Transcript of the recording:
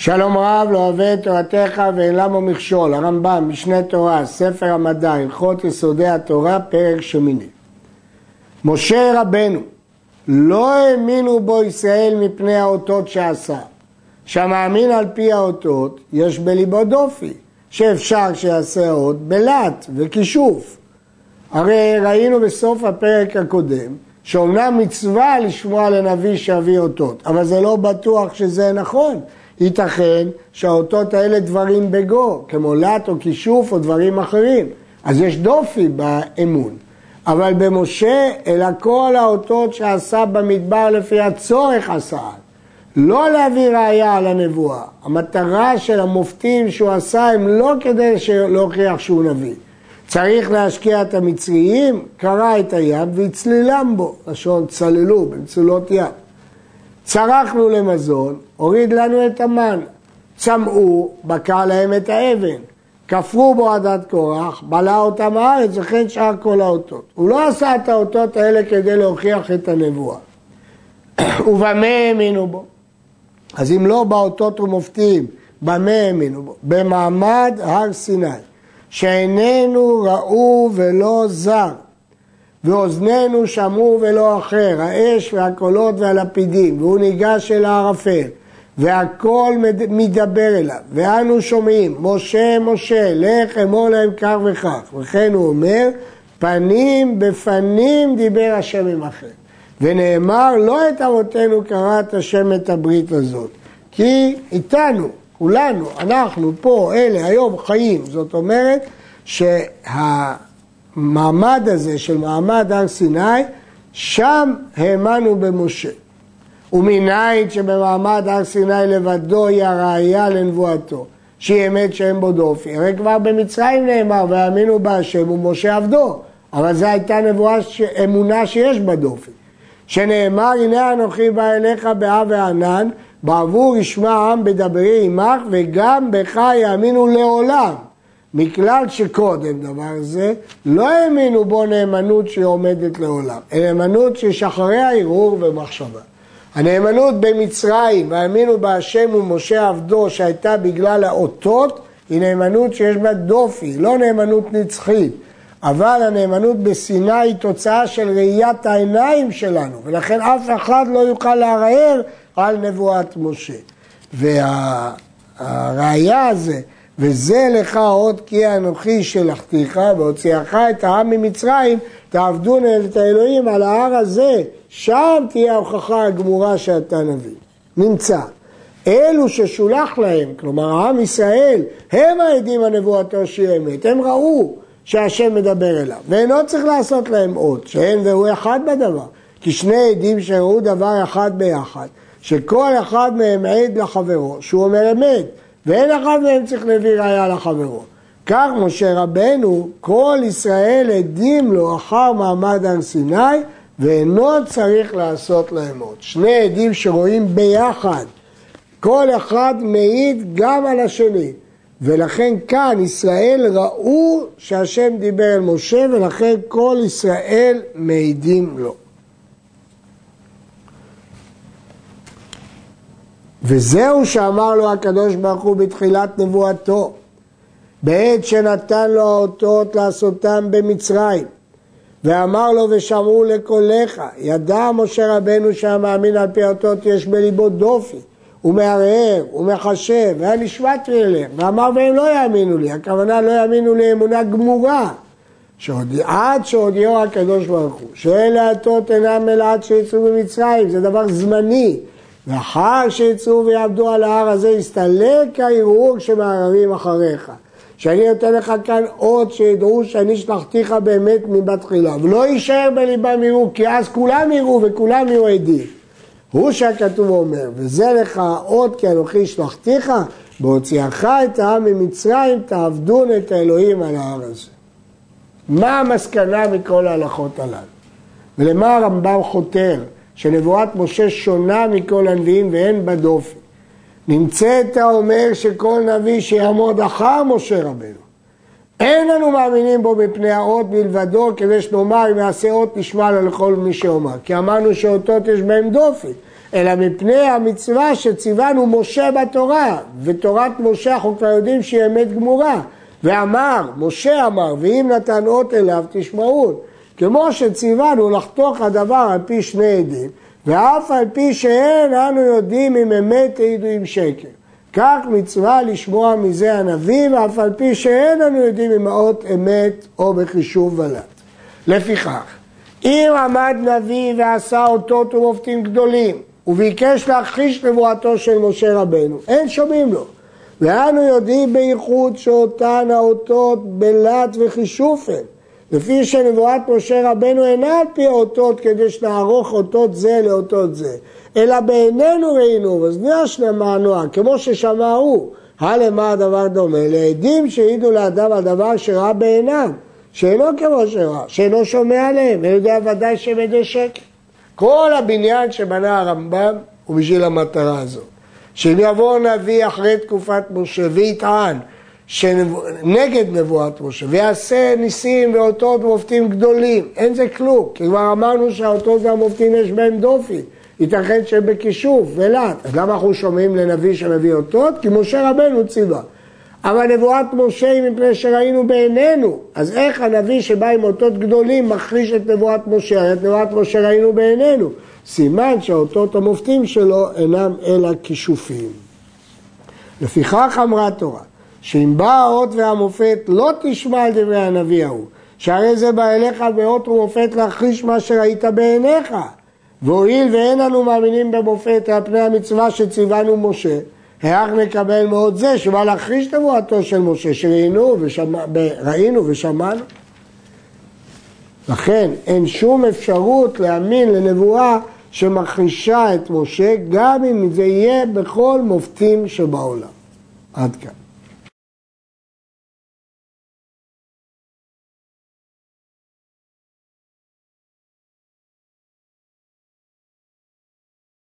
שלום רב לא אוהב את תורתך ואין למה מכשול, הרמב"ם, משנה תורה, ספר המדע, הלכות יסודי התורה, פרק שמיני. משה רבנו, לא האמינו בו ישראל מפני האותות שעשה. שהמאמין על פי האותות, יש בליבו דופי, שאפשר שיעשה אות בלט וכישוף. הרי ראינו בסוף הפרק הקודם, שאומנם מצווה לשמוע לנביא שיביא אותות, אבל זה לא בטוח שזה נכון. ייתכן שהאותות האלה דברים בגו, כמו לט או כישוף או דברים אחרים. אז יש דופי באמון. אבל במשה, אלא כל האותות שעשה במדבר לפי הצורך עשה. לא להביא ראייה על הנבואה. המטרה של המופתים שהוא עשה הם לא כדי להוכיח שהוא נביא. צריך להשקיע את המצריים, קרע את הים והצלילם בו, לשון צללו במצולות ים. צרכנו למזון, הוריד לנו את המן. צמאו, בקע להם את האבן. כפרו בו עדת קורח, בלע אותם הארץ, וכן שאר כל האותות. הוא לא עשה את האותות האלה כדי להוכיח את הנבואה. ובמה האמינו בו? אז אם לא באותות ומופתים, במה האמינו בו? במעמד הר סיני, שאיננו ראו ולא זר, ואוזנינו שמעו ולא אחר, האש והקולות והלפידים, והוא ניגש אל הערפל, והכל מדבר אליו, ואנו שומעים, משה, משה, לך אמור להם כך וכך. וכן הוא אומר, פנים בפנים דיבר השם עמכם. ונאמר, לא את אבותינו קראת השם את הברית הזאת, כי איתנו, כולנו, אנחנו פה, אלה, היום חיים. זאת אומרת שהמעמד הזה של מעמד הר סיני, שם האמנו במשה. ומנין שבמעמד הר סיני לבדו היא הראייה לנבואתו, שהיא אמת שאין בו דופי. הרי כבר במצרים נאמר, והאמינו בהשם ומשה עבדו, אבל זו הייתה נבואה, אמונה שיש בה דופי. שנאמר, הנה אנוכי בא אליך באב וענן, בעבור ישמע העם בדברי עמך, וגם בך יאמינו לעולם. מכלל שקודם דבר זה, לא האמינו בו נאמנות שהיא עומדת לעולם, אלא נאמנות שיש אחרי הערעור ומחשבה. הנאמנות במצרים, והאמינו בהשם ומשה עבדו, שהייתה בגלל האותות, היא נאמנות שיש בה דופי, לא נאמנות נצחית. אבל הנאמנות בסיני היא תוצאה של ראיית העיניים שלנו, ולכן אף אחד לא יוכל לערער על נבואת משה. והראיה הזה, וזה לך עוד כי אנוכי שלחתיך והוציאך את העם ממצרים, תעבדו את האלוהים על ההר הזה, שם תהיה ההוכחה הגמורה שאתה נביא. נמצא. אלו ששולח להם, כלומר העם ישראל, הם העדים הנבואתו שהיא אמת, הם ראו שהשם מדבר אליו, ואינו צריך לעשות להם עוד, שאין והוא אחד בדבר, כי שני עדים שראו דבר אחד ביחד, שכל אחד מהם עד לחברו, שהוא אומר אמת, ואין אחד מהם צריך להביא ראיה לחברו. כך משה רבנו, כל ישראל עדים לו אחר מעמד הר סיני, ואינו צריך לעשות להם עוד. שני עדים שרואים ביחד, כל אחד מעיד גם על השני. ולכן כאן ישראל ראו שהשם דיבר אל משה, ולכן כל ישראל מעידים לו. וזהו שאמר לו הקדוש ברוך הוא בתחילת נבואתו, בעת שנתן לו האותות לעשותם במצרים, ואמר לו ושמעו לקולך, ידע משה רבנו שהמאמין על פי האותות יש בליבו דופי, הוא מערער, הוא מחשב, והיה נשמעתי אליהם, ואמר והם לא יאמינו לי, הכוונה לא יאמינו לי אמונה גמורה, שעוד, עד שהודיעו הקדוש ברוך הוא, שאלה האותות אינם אלא עד שיצאו ממצרים, זה דבר זמני, ואחר שיצאו ויעבדו על ההר הזה, יסתלק הערעור שמערערים אחריך. שאני נותן לך כאן אות שידעו שאני שלחתיך באמת מבתחילה, ולא יישאר בליבם יראו, כי אז כולם יראו וכולם יהיו עדים. הוא שהכתוב אומר, וזה לך אות כי אנוכי שלחתיך, בהוציאך את העם ממצרים, תעבדון את האלוהים על ההר הזה. מה המסקנה מכל ההלכות הללו? ולמה הרמב"ם חותר? שנבואת משה שונה מכל הנביאים ואין בה דופי. נמצאת האומר שכל נביא שיעמוד אחר משה רבנו. אין לנו מאמינים בו מפני האות בלבדו, כדי שנאמר אם יעשה אות נשמע לו לכל מי שאומר. כי אמרנו שאותות יש בהם דופי. אלא מפני המצווה שציוונו משה בתורה, ותורת משה אנחנו כבר יודעים שהיא אמת גמורה. ואמר, משה אמר, ואם נתן אות אליו תשמעו. כמו שציוונו לחתוך הדבר על פי שני עדים, ואף על פי שאין אנו יודעים אם אמת העידו עם שקר. כך מצווה לשמוע מזה הנביא, ואף על פי שאין אנו יודעים אם האות אמת או בחישוב ולד. לפיכך, אם עמד נביא ועשה אותות ומופתים גדולים, וביקש להכחיש נבואתו של משה רבנו, אין שומעים לו. ואנו יודעים בייחוד שאותן האותות בלת וחישוף הן. לפי שנבואת משה רבנו אינה על פי האותות כדי שנערוך אותות זה לאותות זה, אלא בעינינו ראינו, ואוזניה שמענוה, כמו ששמע הוא. הלמה הדבר דומה? לעדים שהעידו לאדם על דבר שראה בעיניו, שאינו כמו שראה, שאינו שומע עליהם, ויודע ודאי שהם עדי שקר. כל הבניין שבנה הרמב"ם הוא בשביל המטרה הזאת. שאם יבוא נביא אחרי תקופת משה ויטען שנגד נבואת משה ויעשה ניסים ואותות ומופתים גדולים, אין זה כלום, כי כבר אמרנו שהאותות והמופתים יש בהם דופי, ייתכן שהם בכישוף ולט, אז למה אנחנו שומעים לנביא שמביא אותות? כי משה רבנו ציווה. אבל נבואת משה היא מפני שראינו בעינינו, אז איך הנביא שבא עם אותות גדולים מחריש את נבואת משה? את נבואת משה ראינו בעינינו. סימן שהאותות המופתים שלו אינם אלא כישופים. לפיכך אמרה התורה, שאם בא האות והמופת לא תשמע על דברי הנביא ההוא, שהרי זה בא אליך באות ומופת להכחיש מה שראית בעיניך. והואיל ואין אנו מאמינים במופת על פני המצווה שציוונו משה, היאך נקבל מאוד זה שבא להכחיש נבואתו של משה, שראינו ושמע, ושמענו. לכן אין שום אפשרות להאמין לנבואה שמכחישה את משה, גם אם זה יהיה בכל מופתים שבעולם. עד כאן.